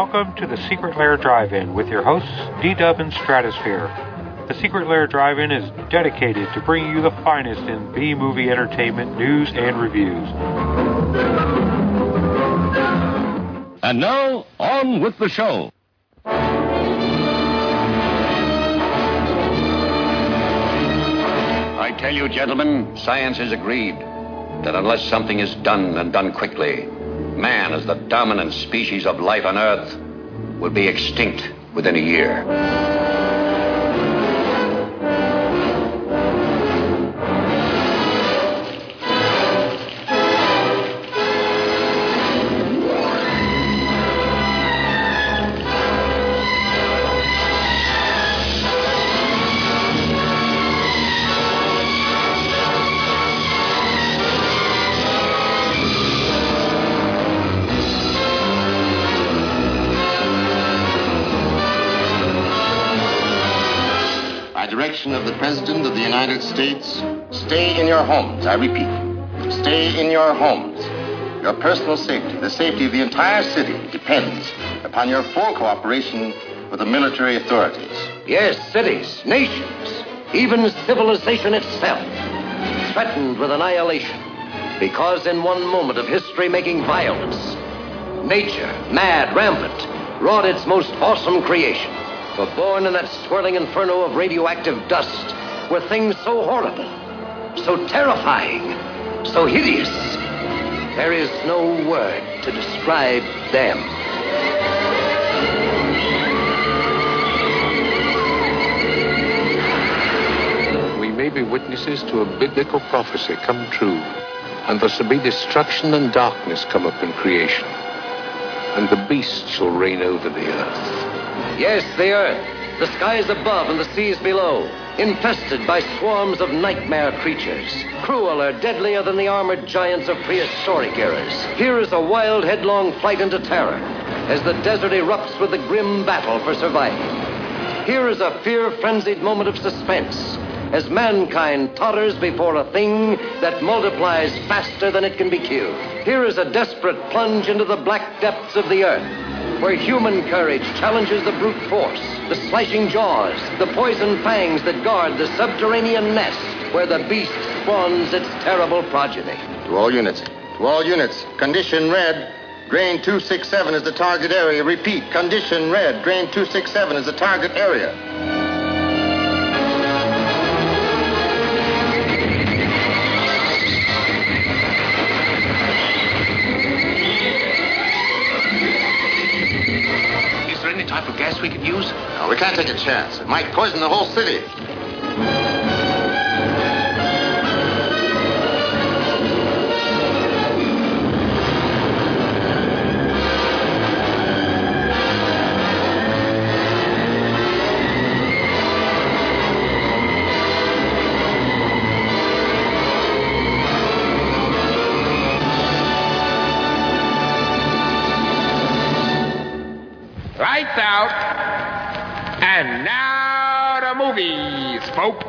Welcome to the Secret Lair Drive-In with your hosts, D-Dub and Stratosphear. The Secret Lair Drive-In is dedicated to bringing you the finest in B-movie entertainment news and reviews. And now, on with the show. I tell you, gentlemen, science has agreed that unless something is done and done quickly, man, as the dominant species of life on Earth, will be extinct within a year. United States, stay in your homes. I repeat, stay in your homes. Your personal safety, the safety of the entire city, depends upon your full cooperation with the military authorities. Yes, cities, nations, even civilization itself, threatened with annihilation because in one moment of history making violence, nature, mad, rampant, wrought its most awesome creation. For born in that swirling inferno of radioactive dust were things so horrible, so terrifying, so hideous. There is no word to describe them. We may be witnesses to a biblical prophecy come true, and there shall be destruction and darkness come up in creation, and the beast shall reign over the earth. Yes, the earth, the skies above and the seas below, infested by swarms of nightmare creatures, crueler, deadlier than the armored giants of prehistoric eras. Here is a wild, headlong flight into terror as the desert erupts with the grim battle for survival. Here is a fear frenzied moment of suspense as mankind totters before a thing that multiplies faster than it can be killed. Here is a desperate plunge into the black depths of the earth where human courage challenges the brute force, the slashing jaws, the poison fangs that guard the subterranean nest where the beast spawns its terrible progeny. To all units, to all units, condition red. Drain 267 is the target area. Repeat, condition red. Drain 267 is the target area. Gas we could use? No, we can't take a chance. It might poison the whole city. And now the movies, folks.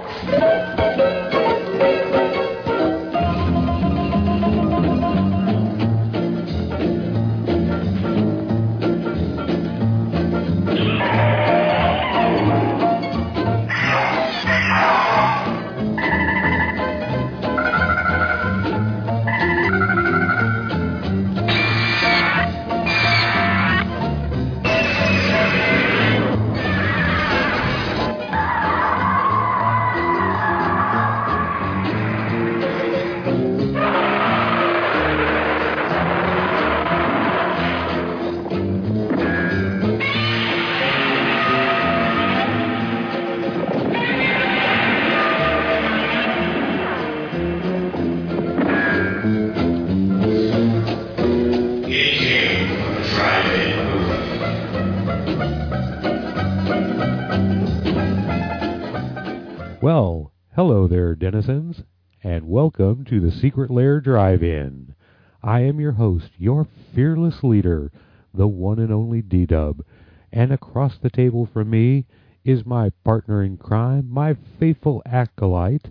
Welcome to the Secret Lair Drive-In. I am your host, your fearless leader, the one and only D-Dub, and across the table from me is my partner in crime, my faithful acolyte,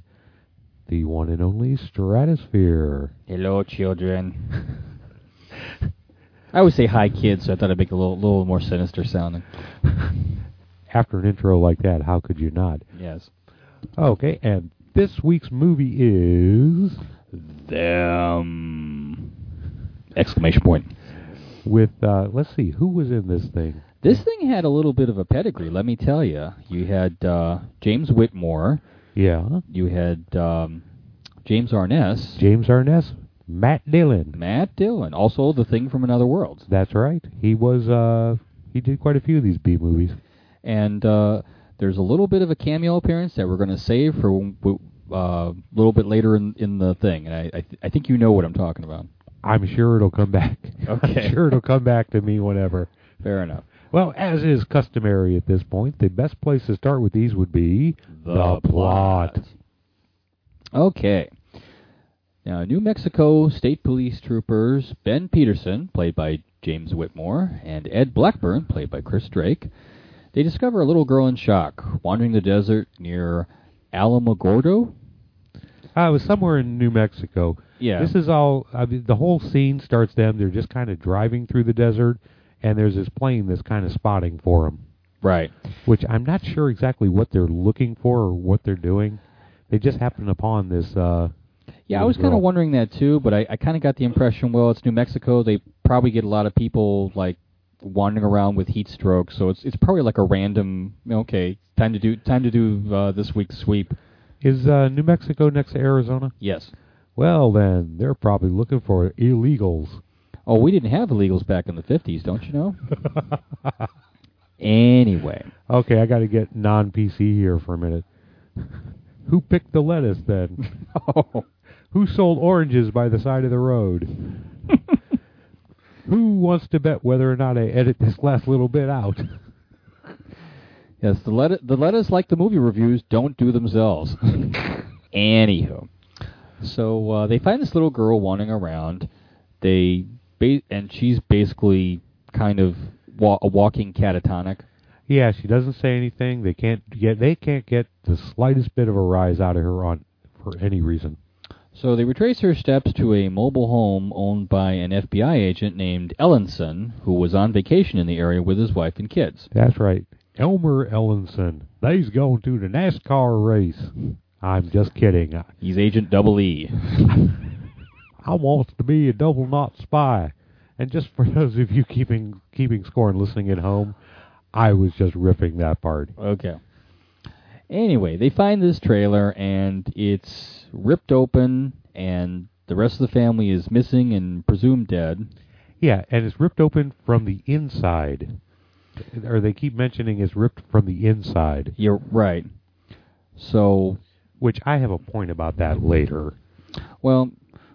the one and only Stratosphear. Hello, children. I always say hi, kids, so I thought I'd make it a little, little more sinister sounding. After an intro like that, how could you not? Yes. Okay, and this week's movie is Them. Exclamation point. with, uh, let's see, who was in this thing? This thing had a little bit of a pedigree, let me tell you. You had uh, James Whitmore. Yeah, You had um, James Arness. James Arness, Matt Dillon. Matt Dillon. Also, The Thing from Another World. That's right. He was, uh, he did quite a few of these B movies. And uh, there's a little bit of a cameo appearance that we're going to save for uh, a little bit later in, in the thing. And I, I, th- I think you know what I'm talking about. I'm sure it'll come back. Okay. I'm sure it'll come back to me whenever. Fair enough. Well, as is customary at this point, the best place to start with these would be The plot. Okay. Now, New Mexico State Police Troopers Ben Peterson, played by James Whitmore, and Ed Blackburn, played by Chris Drake, they discover a little girl in shock wandering the desert near Alamogordo. Uh, it was somewhere in New Mexico. Yeah. This is all. I mean, the whole scene starts them. They're just kind of driving through the desert, and there's this plane that's kind of spotting for them. Right. Which I'm not sure exactly what they're looking for or what they're doing. They just happen upon this. Uh, Yeah, I was kind of wondering that too, but I, I kind of got the impression, well, it's New Mexico. They probably get a lot of people like wandering around with heat stroke, so it's it's probably like a random. Okay, time to do time to do uh, this week's sweep. Is uh, New Mexico next to Arizona? Yes. Well, then they're probably looking for illegals. Oh, we didn't have illegals back in the fifties, don't you know? anyway, Okay, I got to get non-PC here for a minute. Who picked the lettuce then? oh, Who sold oranges by the side of the road? Who wants to bet whether or not I edit this last little bit out? yes, the let the lettuce like the movie reviews don't do themselves. Anywho, so uh, they find this little girl wandering around. They ba- and she's basically kind of wa- a walking catatonic. Yeah, she doesn't say anything. They can't get they can't get the slightest bit of a rise out of her on for any reason. So they retrace her steps to a mobile home owned by an FBI agent named Ellinson, who was on vacation in the area with his wife and kids. That's right. Elmer Ellinson. They's going to the NASCAR race. I'm just kidding. He's Agent Double E. I want to be a double knot spy. And just for those of you keeping keeping score and listening at home, I was just ripping that part. Okay. Anyway, they find this trailer and it's ripped open, and the rest of the family is missing and presumed dead. Yeah, and it's ripped open from the inside. Or they keep mentioning it's ripped from the inside, You're right. So, which I have a point about that later. well,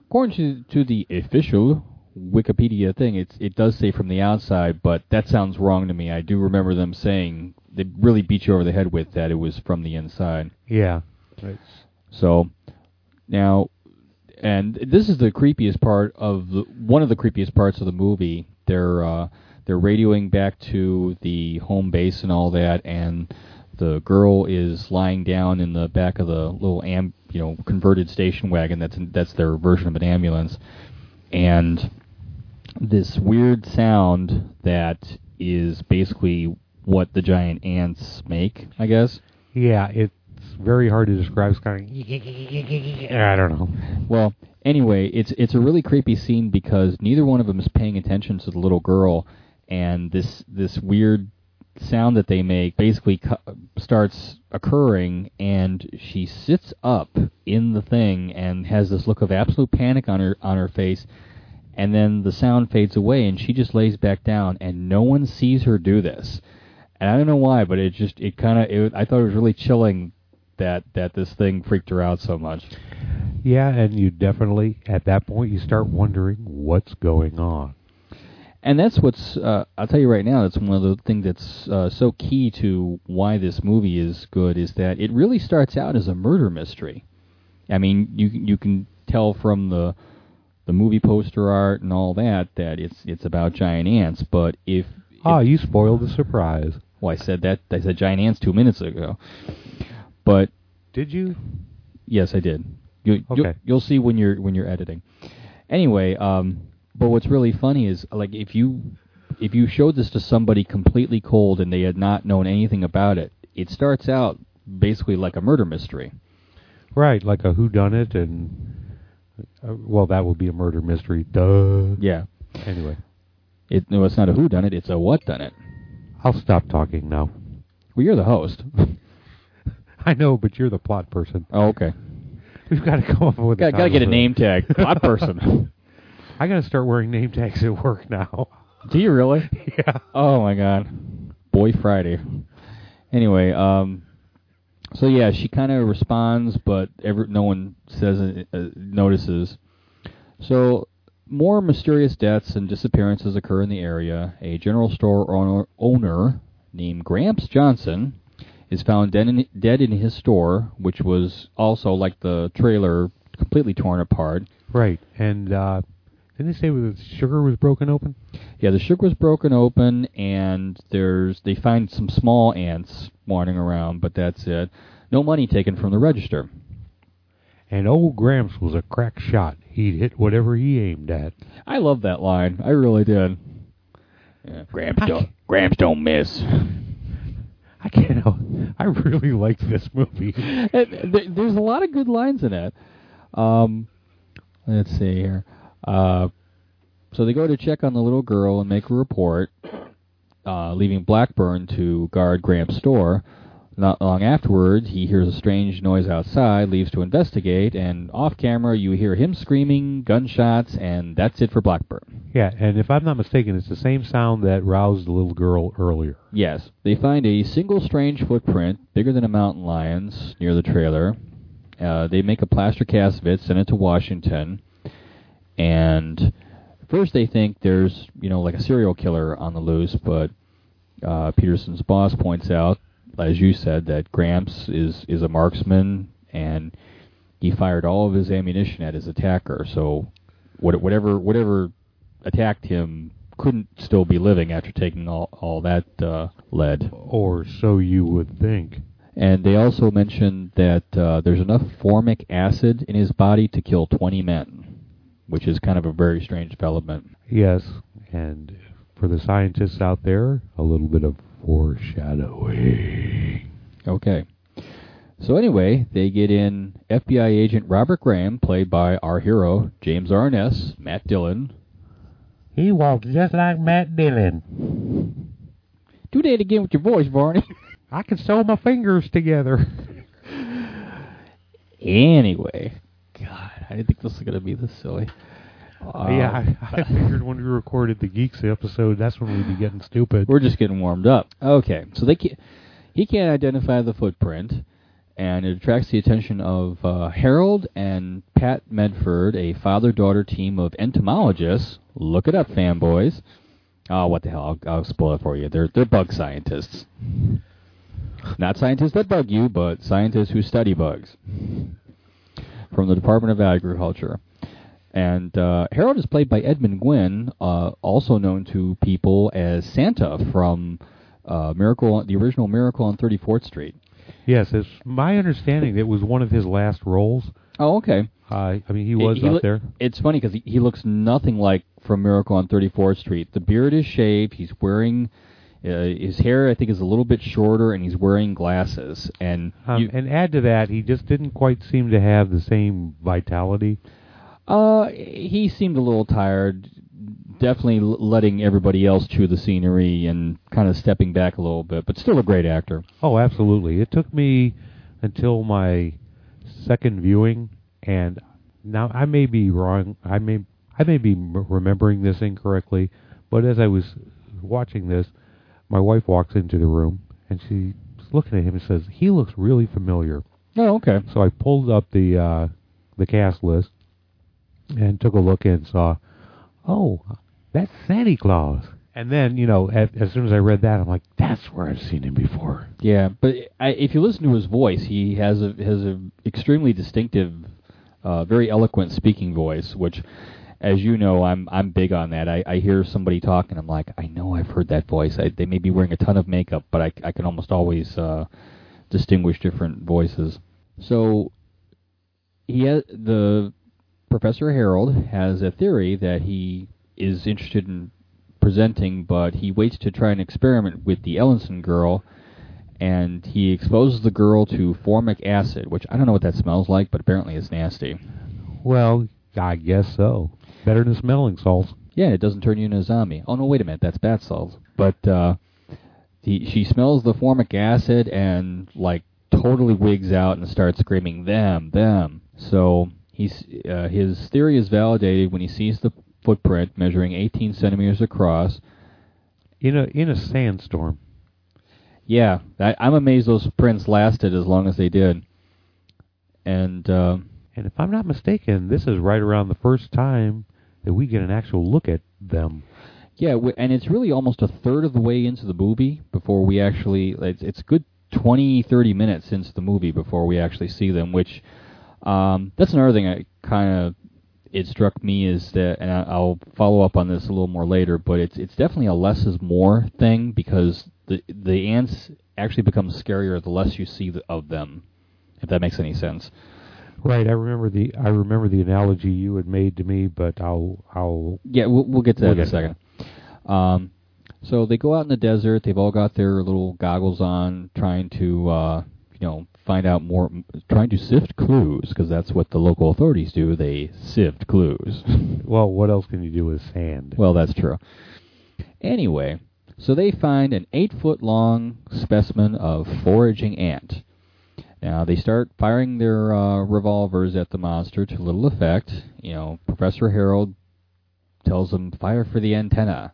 according to, to the official Wikipedia thing, it's it does say from the outside, but that sounds wrong to me. I do remember them saying they really beat you over the head with that it was from the inside. Yeah. So now, and this is the creepiest part of the one of the creepiest parts of the movie. They're uh, they're radioing back to the home base and all that, and the girl is lying down in the back of the little am you know converted station wagon. That's that's their version of an ambulance, and this weird sound that is basically what the giant ants make, I guess. Yeah, it's very hard to describe. It's kind of I don't know. Well, anyway, it's it's a really creepy scene because neither one of them is paying attention to the little girl, and this this weird sound that they make basically cu- starts occurring, and she sits up in the thing and has this look of absolute panic on her on her face, and then the sound fades away, and she just lays back down, and no one sees her do this. And I don't know why, but it just it kind of I thought it was really chilling that that this thing freaked her out so much. Yeah, and you definitely at that point you start wondering what's going on. And that's what's uh, I'll tell you right now. That's one of the things that's uh, so key to why this movie is good is that it really starts out as a murder mystery. I mean, you you can tell from the the movie poster art and all that that it's it's about giant ants. But if Ah, you spoiled the surprise. well, I said that I said giant ants two minutes ago. But Did you? Yes, I did. You, Okay. you'll, you'll see when you're when you're editing. Anyway, um, But what's really funny is like if you if you showed this to somebody completely cold and they had not known anything about it, it starts out basically like a murder mystery. Right, like a who done it and uh, well that would be a murder mystery. Duh. Yeah. Anyway, It no, it's not a who done it, it's a what done it. I'll stop talking now. Well, you're the host. I know, but you're the plot person. oh, okay. We've got to come up with. Got, a gotta get a name tag. Plot person. I got to start wearing name tags at work now. Do you really? yeah. Oh my god. Boy Friday. Anyway, um so yeah, she kind of responds but every, no one says uh, notices. So more mysterious deaths and disappearances occur in the area. A general store owner, owner named Gramps Johnson is found dead in, dead in his store, which was also like the trailer completely torn apart. Right, and uh, didn't they say the sugar was broken open? Yeah, the sugar was broken open, and there's they find some small ants wandering around, but that's it. No money taken from the register. And old Gramps was a crack shot. He'd hit whatever he aimed at. I love that line. I really did. Yeah, Gramps don't Gramps don't miss. I can't help. I really like this movie. Th- There's a lot of good lines in it. Um, let's see here. Uh, so they go to check on the little girl and make a report, uh, leaving Blackburn to guard Graham's store. Not long afterwards, he hears a strange noise outside, leaves to investigate, and off camera, you hear him screaming, gunshots, and that's it for Blackburn. Yeah, and if I'm not mistaken, it's the same sound that roused the little girl earlier. Yes, they find a single strange footprint, bigger than a mountain lion's, near the trailer. Uh, they make a plaster cast of it, send it to Washington, and first they think there's, you know, like a serial killer on the loose, but uh, Peterson's boss points out, as you said, that Gramps is is a marksman and he fired all of his ammunition at his attacker. So what, whatever whatever attacked him couldn't still be living after taking all all that uh, lead. Or so you would think. And they also mentioned that uh, there's enough formic acid in his body to kill 20 men, which is kind of a very strange development. Yes, and for the scientists out there, a little bit of foreshadowing. Okay. So anyway, they get in FBI agent Robert Graham, played by our hero James Arness, Matt Dillon. He walks just like Matt Dillon. Do that again with your voice, Barney. I can sew my fingers together. anyway, God, I didn't think this was gonna be this silly. Uh, yeah, I, I figured when we recorded the Geeks episode, that's when we'd be getting stupid. We're just getting warmed up. Okay, so they can't, he can't identify the footprint, and it attracts the attention of uh, Harold and Pat Medford, a father-daughter team of entomologists. Look it up, fanboys. Oh, what the hell? I'll, I'll spoil it for you. They're they're bug scientists, not scientists that bug you, but scientists who study bugs from the Department of Agriculture. And uh, Harold is played by Edmund Gwenn, uh, also known to people as Santa from uh, Miracle, the original Miracle on 34th Street. Yes, it's my understanding it was one of his last roles. Oh, okay. I mean, he was he out loo- there. It's funny because he, he looks nothing like from Miracle on 34th Street. The beard is shaved. He's wearing uh, his hair. I think is a little bit shorter, and he's wearing glasses. And Um, you, and add to that, he just didn't quite seem to have the same vitality. Uh, he seemed a little tired. Definitely l- letting everybody else chew the scenery and kind of stepping back a little bit, but still a great actor. Oh, absolutely. It took me until my second viewing, and now I may be wrong. I may I may be m- remembering this incorrectly, but as I was watching this, my wife walks into the room and she's looking at him and says, "He looks really familiar." Oh, okay. So I pulled up the uh, the cast list and took a look and saw, oh, that's Santa Claus. And then you know, as, as soon as I read that, I'm like, that's where I've seen him before. Yeah, but I, if you listen to his voice, he has a has a extremely distinctive, uh, very eloquent speaking voice. Which, as you know, I'm I'm big on that. I, I hear somebody talking, I'm like, I know I've heard that voice. I, they may be wearing a ton of makeup, but I I can almost always uh, distinguish different voices. So, he has, the Professor Harold has a theory that he is interested in presenting, but he waits to try an experiment with the Ellinson girl, and he exposes the girl to formic acid, which I don't know what that smells like, but apparently it's nasty. Well, I guess so. Better than smelling salts. Yeah, it doesn't turn you into a zombie. Oh no, wait a minute, that's bath salts. But uh, he, she smells the formic acid and like totally wigs out and starts screaming them, them. So he's uh, his theory is validated when he sees the footprint measuring 18 centimeters across. In a in a sandstorm. Yeah, I, I'm amazed those prints lasted as long as they did. And uh, And if I'm not mistaken, this is right around the first time that we get an actual look at them. Yeah, w- and it's really almost a third of the way into the movie before we actually. It's, it's good 20, 30 minutes into the movie before we actually see them. Which um, that's another thing I kind of it struck me is that, and I, I'll follow up on this a little more later. But it's it's definitely a less is more thing because the the ants actually become scarier the less you see the, of them. If that makes any sense. Right, I remember the I remember the analogy you had made to me, but I'll I'll Yeah, we'll, we'll get to that We'll in a second. Um, so they go out in the desert. They've all got their little goggles on, trying to, uh, you know, find out more, trying to sift clues, because that's what the local authorities do. They sift clues. well, what else can you do with sand? well, that's true. Anyway, so they find an eight-foot-long specimen of foraging ant. Now they start firing their uh, revolvers at the monster to little effect. You know, Professor Harold tells them fire for the antenna,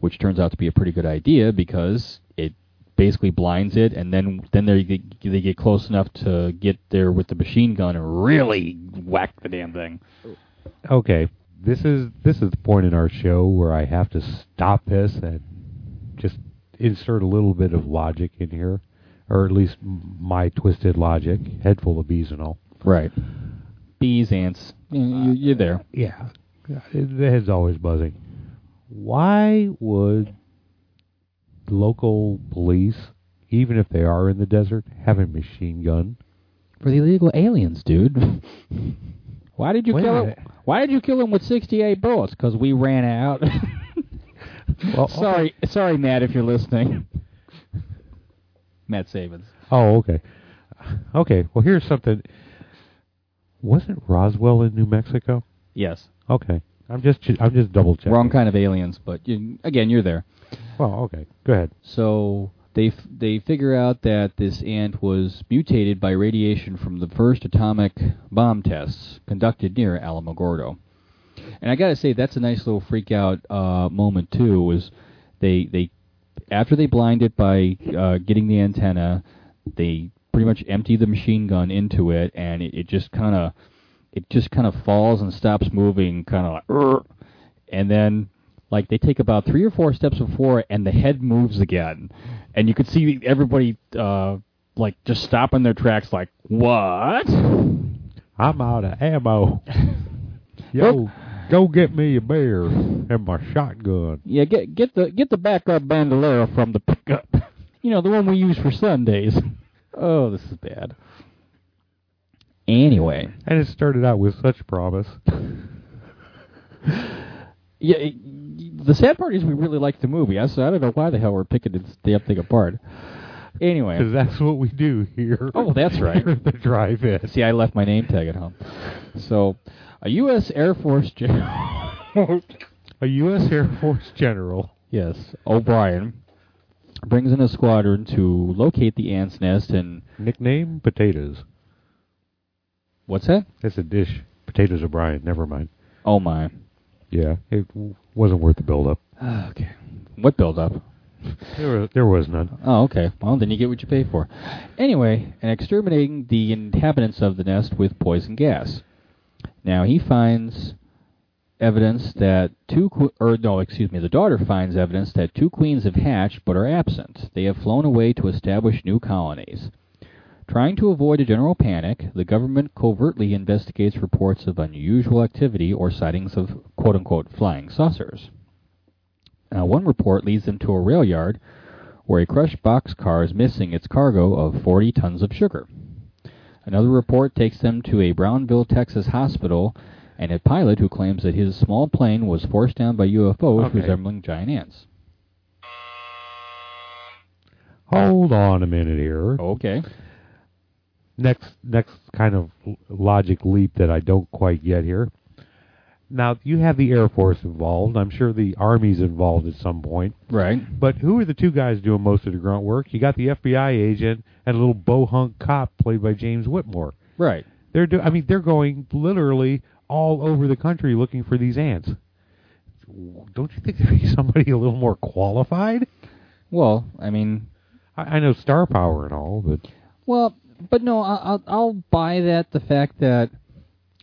which turns out to be a pretty good idea because basically blinds it, and then then they get, they get close enough to get there with the machine gun and really whack the damn thing. Okay, this is this is the point in our show where I have to stop this and just insert a little bit of logic in here, or at least my twisted logic, head full of bees and all. Right. Bees, ants, you, you're there. Yeah, the head's always buzzing. Why would local police, even if they are in the desert, have a machine gun? For the illegal aliens, dude. Why did you Wait kill him? Why did you kill him with 68 bullets? Because we ran out. Well, sorry, sorry, Matt, if you're listening. Matt Savins. Oh, okay. Okay, well, here's something. Wasn't Roswell in New Mexico? Yes. Okay, I'm just ch- I'm just double checking. Wrong kind of aliens, but you, again, you're there. Well, okay, go ahead. So they f- they figure out that this ant was mutated by radiation from the first atomic bomb tests conducted near Alamogordo. And I gotta say, that's a nice little freak out uh, moment too. Was they they after they blind it by uh, getting the antenna, they pretty much empty the machine gun into it, and it, it just kind of it just kind of falls and stops moving, kind of like, "Urgh." and then like they take about three or four steps before and the head moves again, and you could see everybody uh, like just stop in their tracks, like what? I'm out of ammo. Yo, go get me a bear and my shotgun. Yeah, get get the get the backup bandolero from the pickup. You know, the one we use for Sundays. Oh, this is bad. Anyway, And it started out with such promise. yeah, it, the sad part is we really like the movie. I, so I don't know why the hell we're picking this damn thing apart. Anyway, Because that's what we do here. Oh, that's right. the drive-in. see, I left my name tag at home. So, a U.S. Air Force general, A U.S. Air Force general. yes, O'Brien, brings in a squadron to locate the ant's nest and Nickname, potatoes. What's that? That's a dish. Potatoes O'Brien. Never mind. Oh my. Yeah, it w- wasn't worth the build-up. Ah, okay. What build up? There was, there was none. Oh, okay. Well, then you get what you pay for. Anyway, and exterminating the inhabitants of the nest with poison gas. Now he finds evidence that two, que- or no, excuse me, the daughter finds evidence that two queens have hatched but are absent. They have flown away to establish new colonies. Trying to avoid a general panic, the government covertly investigates reports of unusual activity or sightings of quote unquote flying saucers. Now, one report leads them to a rail yard where a crushed boxcar is missing its cargo of 40 tons of sugar. Another report takes them to a Brownsville, Texas hospital and a pilot who claims that his small plane was forced down by UFOs Okay. resembling giant ants. Hold on a minute here. Okay. Next, next kind of logic leap that I don't quite get here. Now you have the Air Force involved. I'm sure the Army's involved at some point. Right. But who are the two guys doing most of the grunt work? You got the FBI agent and a little bohunk cop played by James Whitmore. Right. They're do- I mean they're going literally all over the country looking for these ants. Don't you think there'd be somebody a little more qualified? Well, I mean, I, I know star power and all, but Well, but no, I'll I'll buy that. The fact that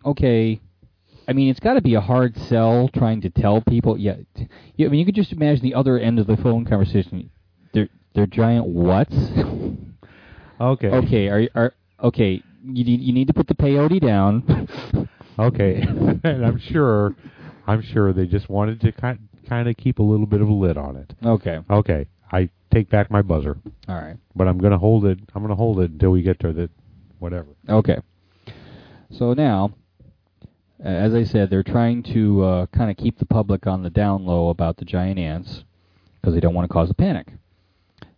okay, I mean, it's got to be a hard sell trying to tell people. Yeah, yeah, I mean, you could just imagine the other end of the phone conversation. They're they're giant whats. okay, okay, are are okay. You need you need to put the peyote down. okay. and I'm sure, I'm sure they just wanted to kind kind of keep a little bit of a lid on it. okay, Okay, I take back my buzzer, all right. but I'm gonna hold it. I'm gonna hold it until we get to the whatever. Okay. So now, as I said, they're trying to uh, kind of keep the public on the down low about the giant ants because they don't want to cause a panic.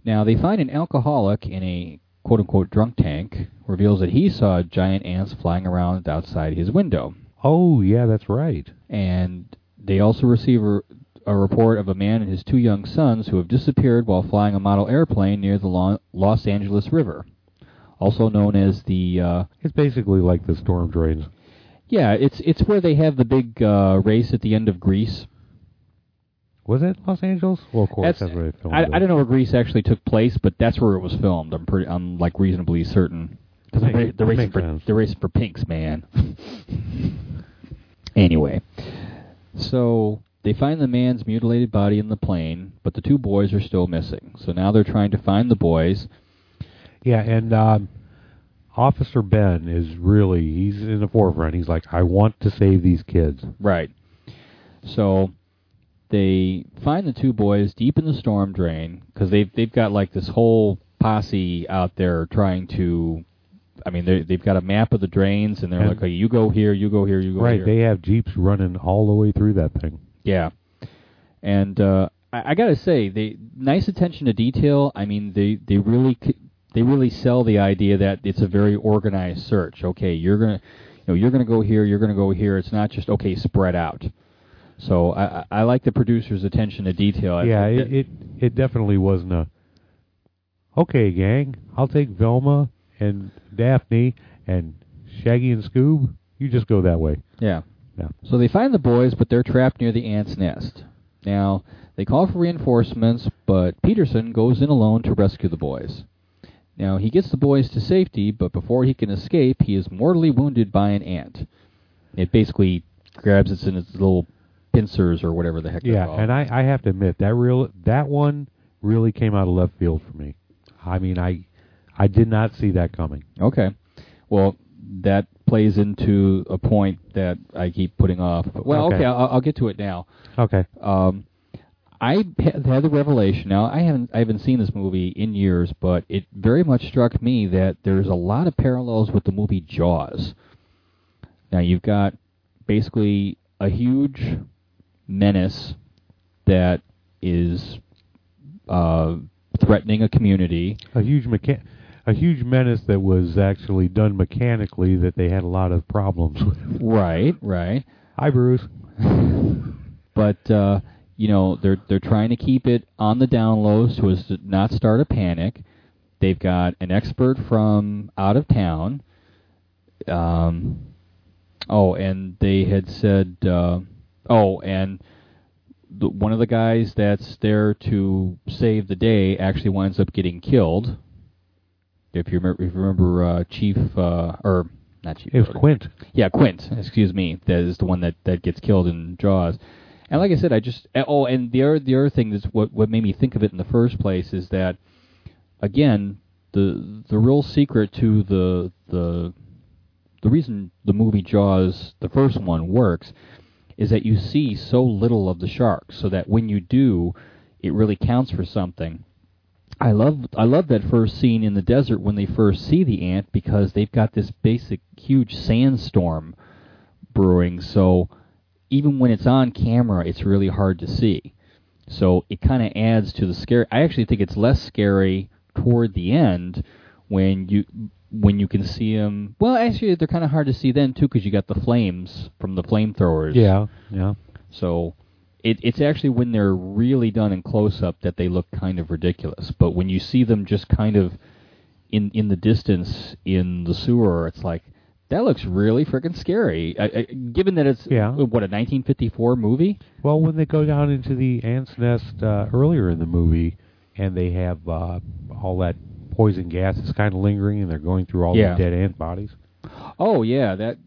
Now, they find an alcoholic in a quote unquote drunk tank reveals that he saw giant ants flying around outside his window. Oh yeah, that's right. And they also receive a, report of a man and his two young sons who have disappeared while flying a model airplane near the Los Angeles River, also known as the uh, It's basically like the storm drains. Yeah, it's it's where they have the big uh, race at the end of Grease. Was it Los Angeles? Well, of course, that's, That's- where they filmed I, it. I don't know where Grease actually took place, but that's where it was filmed. I'm pretty, I'm like reasonably certain. Because they're racing makes for sense. they're racing for pinks, man. anyway, so they find the man's mutilated body in the plane, but the two boys are still missing. So now they're trying to find the boys. Yeah, and um, Officer Ben is really he's in the forefront. He's like, I want to save these kids. Right. So they find the two boys deep in the storm drain because they've they've got like this whole posse out there trying to. I mean, they they've got a map of the drains, and they're And- like, "Okay, you go here, you go here, you go right, here." Right. They have jeeps running all the way through that thing. Yeah, and uh, I, I gotta say, they nice attention to detail. I mean, they they really they really sell the idea that it's a very organized search. Okay, you're gonna you know you're gonna go here, you're gonna go here. It's not just okay spread out. So I I like the producer's attention to detail. Yeah, it, it it definitely wasn't a. Okay, gang, I'll take Velma and Daphne and Shaggy and Scoob. You just go that way. yeah. Yeah. So they find the boys, but they're trapped near the ant's nest. Now they call for reinforcements, but Peterson goes in alone to rescue the boys. Now he gets the boys to safety, but before he can escape, he is mortally wounded by an ant. It basically grabs it in its little pincers or whatever the heck. Yeah, and I I have to admit that real that one really came out of left field for me. I mean, I I did not see that coming. Okay. Well, that plays into a point that I keep putting off. But, well, Okay. okay, I'll, I'll get to it now. Okay. Um, I had the revelation. Now, I haven't I haven't seen this movie in years, but it very much struck me that there's a lot of parallels with the movie Jaws. Now, you've got basically a huge menace that is uh, threatening a community. A huge mecha- a huge menace that was actually done mechanically that they had a lot of problems with. Right, right. Hi, Bruce. but uh, you know they're they're trying to keep it on the down low so as to not start a panic. They've got an expert from out of town. Um, oh, and they had said, uh, oh, and the, one of the guys that's there to save the day actually winds up getting killed. If you remember, if you remember, uh, Chief uh, or not Chief. It was Brody. Quint. Yeah, Quint. Excuse me. That is the one that, that gets killed in Jaws. And like I said, I just oh, and the other the other thing that's what what made me think of it in the first place is that again the the real secret to the the the reason the movie Jaws the first one works is that you see so little of the shark, so that when you do, it really counts for something. I love I love that first scene in the desert when they first see the ant because they've got this basic huge sandstorm brewing. So even when it's on camera, it's really hard to see. So it kind of adds to the scare. I actually think it's less scary toward the end when you when you can see them. Well, actually, they're kind of hard to see then too because you got the flames from the flamethrowers. Yeah, yeah. So it, it's actually when they're really done in close up that they look kind of ridiculous. But when you see them just kind of in in the distance in the sewer, it's like that looks really freaking scary. I, I, given that it's Yeah. what a 1954 movie. Well, when they go down into the ant's nest uh, earlier in the movie, and they have uh, all that poison gas is kind of lingering, and they're going through all Yeah. the dead ant bodies. Oh yeah, that.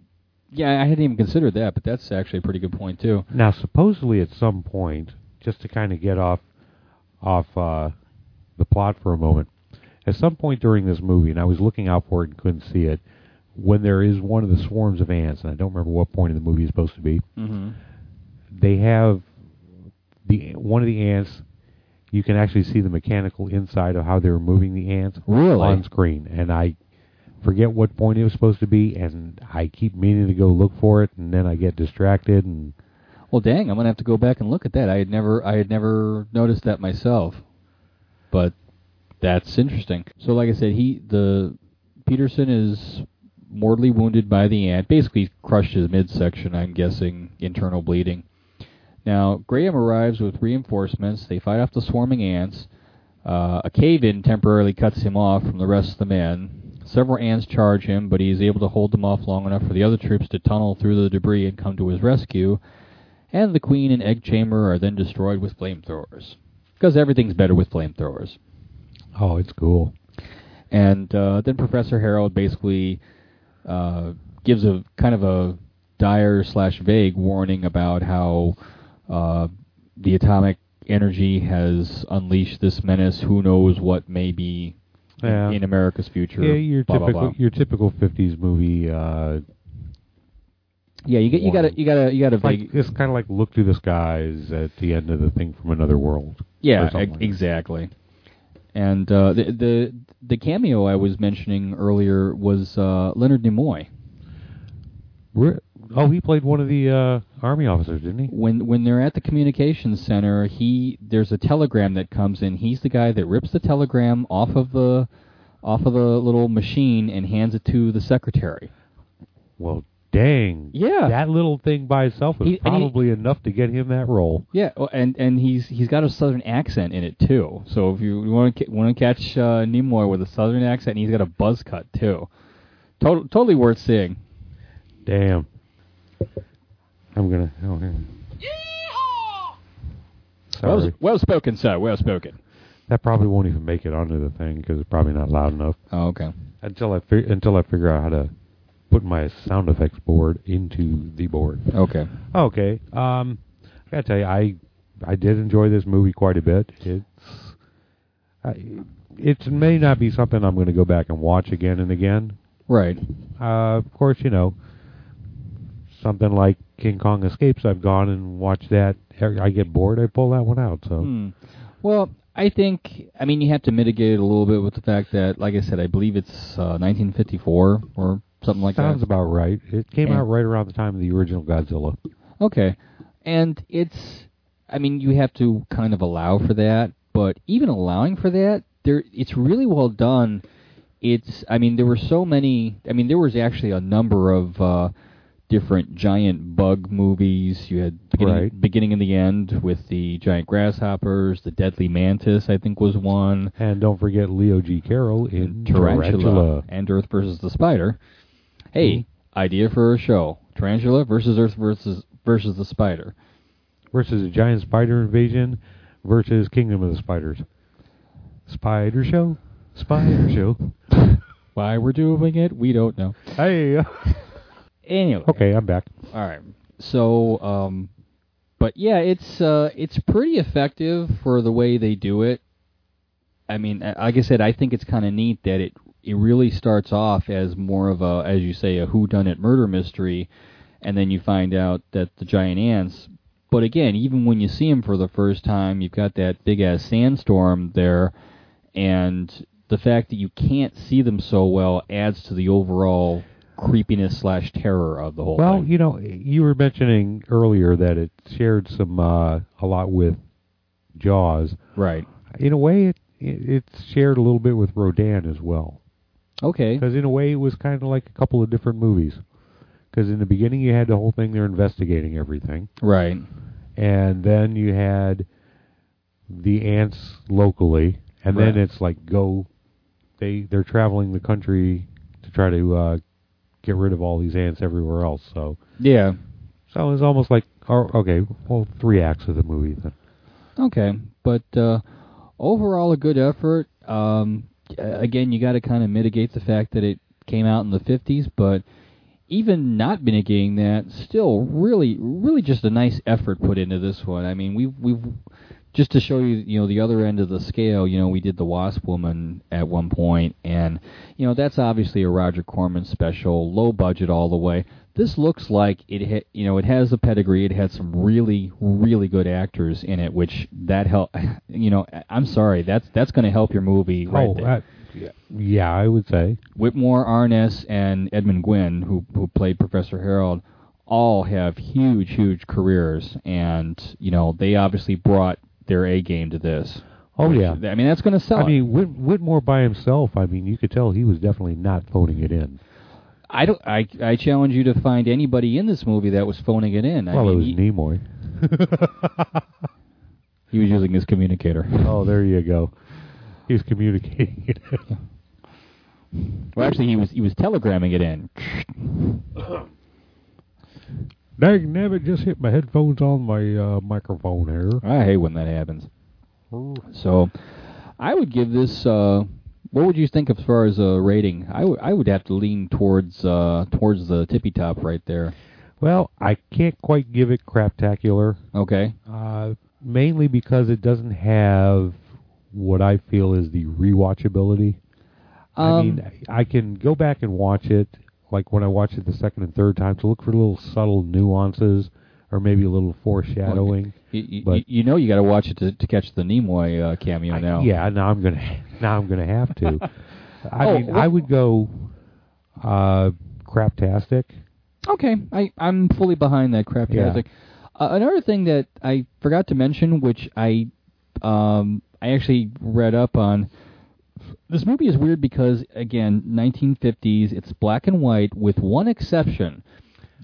Yeah, I hadn't even considered that, but that's actually a pretty good point too. Now, supposedly at some point, just to kind of get off off uh, the plot for a moment, at some point during this movie, and I was looking out for it and couldn't see it, when there is one of the swarms of ants, and I don't remember what point in the movie it's supposed to be, Mm-hmm. they have the one of the ants. You can actually see the mechanical inside of how they're moving the ants Really? on screen, and I forget what point it was supposed to be, and I keep meaning to go look for it, and then I get distracted, and Well, dang, I'm gonna have to go back and look at that. I had never, I had never noticed that myself, but that's interesting. So, like I said, he, the Peterson is mortally wounded by the ant. Basically, crushed his midsection. I'm guessing internal bleeding. Now, Graham arrives with reinforcements. They fight off the swarming ants. Uh, a cave-in temporarily cuts him off from the rest of the men. Several ants charge him, but he is able to hold them off long enough for the other troops to tunnel through the debris and come to his rescue. And the queen and egg chamber are then destroyed with flamethrowers. Because everything's better with flamethrowers. oh, it's cool. And uh, then Professor Harold basically uh, gives a kind of a dire slash vague warning about how uh, the atomic energy has unleashed this menace. Who knows what may be Yeah. in, America's future? Yeah, your blah, blah, typical blah. your typical '50s movie. Uh, Yeah, you get you got to warning. you got to you got to like it's kind of like look through the skies at the end of the thing from another world. Yeah, or something ex- like exactly. And uh, the the the cameo I was mentioning earlier was uh, Leonard Nimoy. Re- Oh, he played one of the uh, army officers, didn't he? when when they're at the communications center, he there's a telegram that comes in. He's the guy that rips the telegram off of the off of the little machine and hands it to the secretary. Well, dang. Yeah. That little thing by itself was He- and he- probably enough to get him that role. Yeah, and and he's he's got a southern accent in it too. So if you want to want to catch uh, Nimoy with a southern accent, he's got a buzz cut too. Tot- totally worth seeing. Damn. I'm gonna. Oh, here. Sorry. Well, well spoken, sir. Well spoken. that probably won't even make it onto the thing because it's probably not loud enough. Oh, okay. Until I fi- until I figure out how to put my sound effects board into the board. Okay. Okay. Um, I gotta tell you, I I did enjoy this movie quite a bit. It's I, it may not be something I'm going to go back and watch again and again. Right. Uh, of course, you know something like King Kong Escapes. I've gone and watched that. I get bored. I pull that one out. So Hmm. Well, I think I mean you have to mitigate it a little bit with the fact that, like I said, I believe it's uh, 1954 or something like sounds that. Sounds about right. It came And- out right around the time of the original Godzilla. Okay, and it's I mean you have to kind of allow for that, but even allowing for that, there it's really well done. It's I mean there were so many. I mean there was actually a number of. Uh, different giant bug movies. You had beginning, Right. beginning and the end with the giant grasshoppers. The deadly mantis, I think, was one. And don't forget Leo G. Carroll in Tarantula, Tarantula. and Earth versus the Spider. Hey, hmm. idea for a show: Tarantula versus Earth versus versus the Spider. versus a giant spider invasion versus Kingdom of the Spiders. Spider show, spider show. Why we're doing it, we don't know. Hey. Anyway, Okay, I'm back. all right. So, um, but yeah, it's uh, it's pretty effective for the way they do it. I mean, like I said, I think it's kind of neat that it it really starts off as more of a, as you say, a whodunit murder mystery, and then you find out that the giant ants. But again, even when you see them for the first time, you've got that big ass sandstorm there, and the fact that you can't see them so well adds to the overall creepiness slash terror of the whole Well, thing. you know, you were mentioning earlier that it shared some uh, a lot with Jaws. right. In a way, it it it's shared a little bit with Rodan as well. Okay. Because in a way, it was kind of like a couple of different movies. Because in the beginning, you had the whole thing they're investigating everything, Right. and then you had the ants locally, and then it's like go. They they're traveling the country to try to uh, get rid of all these ants everywhere else. So Yeah. so it's almost like oh, okay, well, three acts of the movie. Then. Okay, but uh, overall, a good effort. Um, again, you got to kind of mitigate the fact that it came out in the '50s, but even not mitigating that, still really, really just a nice effort put into this one. I mean, we've we've just to show you, you know, the other end of the scale. You know, we did the Wasp Woman at one point, and you know that's obviously a Roger Corman special, low budget all the way. This looks like it, ha- you know, it has a pedigree. It had some really, really good actors in it, which that help. You know, I'm sorry, that's that's going to help your movie right oh, there. that, yeah, yeah, I would say. Whitmore, Arness, and Edmund Gwenn, who who played Professor Harold, all have huge, huge careers, and you know they obviously brought their A game to this. Oh yeah. I mean that's going to sell. I it. mean, Whit- Whitmore by himself. I mean, you could tell he was definitely not phoning it in. I don't. I I challenge you to find anybody in this movie that was phoning it in. I well, mean, it was he, Nimoy. he was using his communicator. oh, there you go. He was communicating it. Well, actually, he was he was telegramming it in. Dang, nabbit, just hit my headphones on my uh, microphone here. I hate when that happens. So, I would give this. Uh, what would you think as far as a rating? I would have to lean towards uh, towards the tippy top right there. Well, I can't quite give it craptacular, Okay. uh, mainly because it doesn't have what I feel is the rewatchability. I Um, mean, I can go back and watch it, like when I watch it the second and third time, to look for little subtle nuances or maybe a little foreshadowing. You, you, but- you know you got to watch it to, to catch the Nimoy uh, cameo I- now. yeah, now I'm gonna now I'm gonna have to. I Oh, mean, I would go uh, craptastic. Okay, I I'm fully behind that crap. Yeah. Uh, another thing that I forgot to mention, which I um I actually read up on. This movie is weird because again, 1950s. It's black and white with one exception.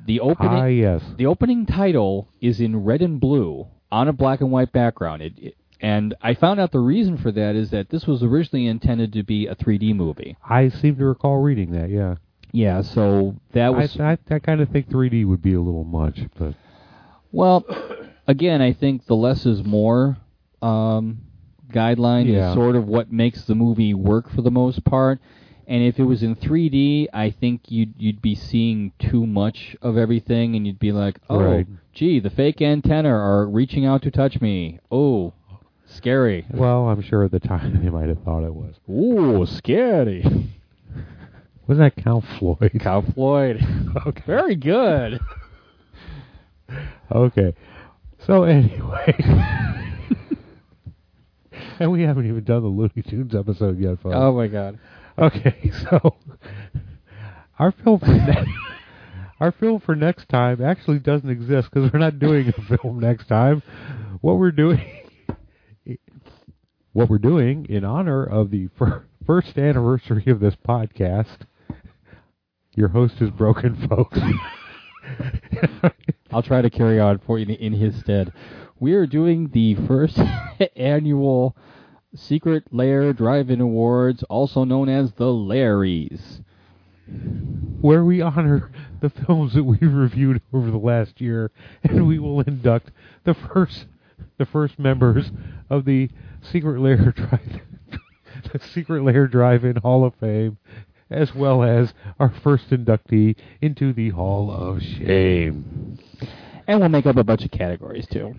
The opening Ah, yes. the opening title is in red and blue on a black and white background. It, it, and I found out the reason for that is that this was originally intended to be a 3D movie. I seem to recall reading that. Yeah, Yeah, so that was I I, I kind of think 3D would be a little much, but Well, again, I think the less is more um, guideline Yeah. is sort of what makes the movie work for the most part. And if it was in 3D, I think you'd you'd be seeing too much of everything, and you'd be like, "Oh, Right. gee, the fake antenna are reaching out to touch me. Oh, scary. well, I'm sure at the time they might have thought it was. Ooh, scary." Was that Count Floyd? Cow Floyd. Okay. Very good. Okay. So anyway, and we haven't even done the Looney Tunes episode yet, folks. Oh my God. Okay, so our film for ne- our film for next time actually doesn't exist because we're not doing a film next time. What we're doing, what we're doing in honor of the fir- first anniversary of this podcast. Your host is broken, folks. I'll try to carry on for you in his stead. We are doing the first annual Secret Lair Drive-In Awards, also known as the Larrys. where we honor the films that we've reviewed over the last year, and we will induct the first the first members of the Secret Lair Drive the Secret Lair Drive-In Hall of Fame, as well as our first inductee into the Hall of Shame. And we'll make up a bunch of categories, too.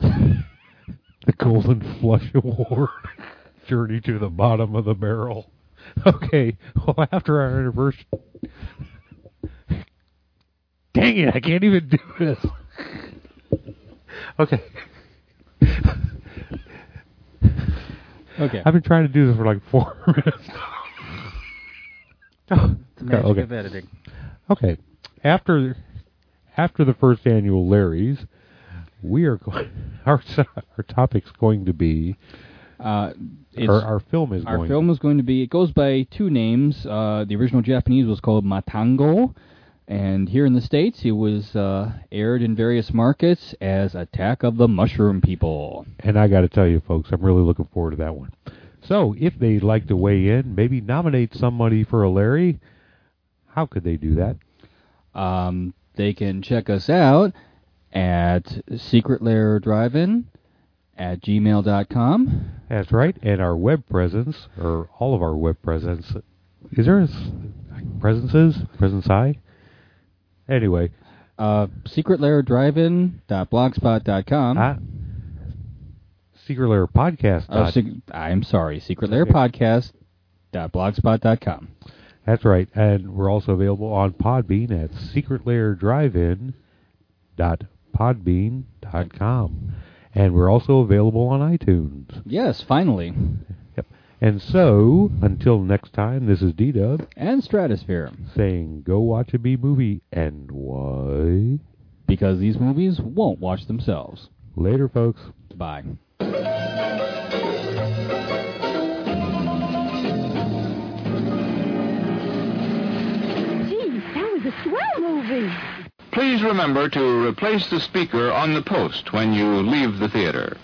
The Golden Flush Award. Journey to the bottom of the barrel. Okay, well, after our anniversary. Dang it, I can't even do this. Okay. Okay. I've been trying to do this for like four minutes. Oh, oh, Magic okay. of editing. Okay. After after the first annual Larry's, we are go- our our topic's going to be Uh, our, our film is Our going film is going to be. It goes by two names. Uh, the original Japanese was called Matango, and here in the states, it was uh, aired in various markets as Attack of the Mushroom People. and I got to tell you folks, I'm really looking forward to that one. So, if they'd like to weigh in, maybe nominate somebody for a Larry, how could they do that? Um, they can check us out at Secret Lair Drive-In at gmail.com. That's right. And our web presence, or all of our web presence, is there a presences? Presence I? Anyway, Uh, Secret Lair Drive-In.blogspot.com. ah, Secret Lair Podcast. Oh, sec- I'm sorry, Secret Lair. That's right. And we're also available on Podbean at secretlairdrivein.podbean.com. And we're also available on iTunes. Yes, finally. Yep. And so, until next time, this is D-Dub And Stratosphear. saying go watch a B movie. And why? Because these movies won't watch themselves. Later, folks. Bye. A swell movie. Please remember to replace the speaker on the post when you leave the theater.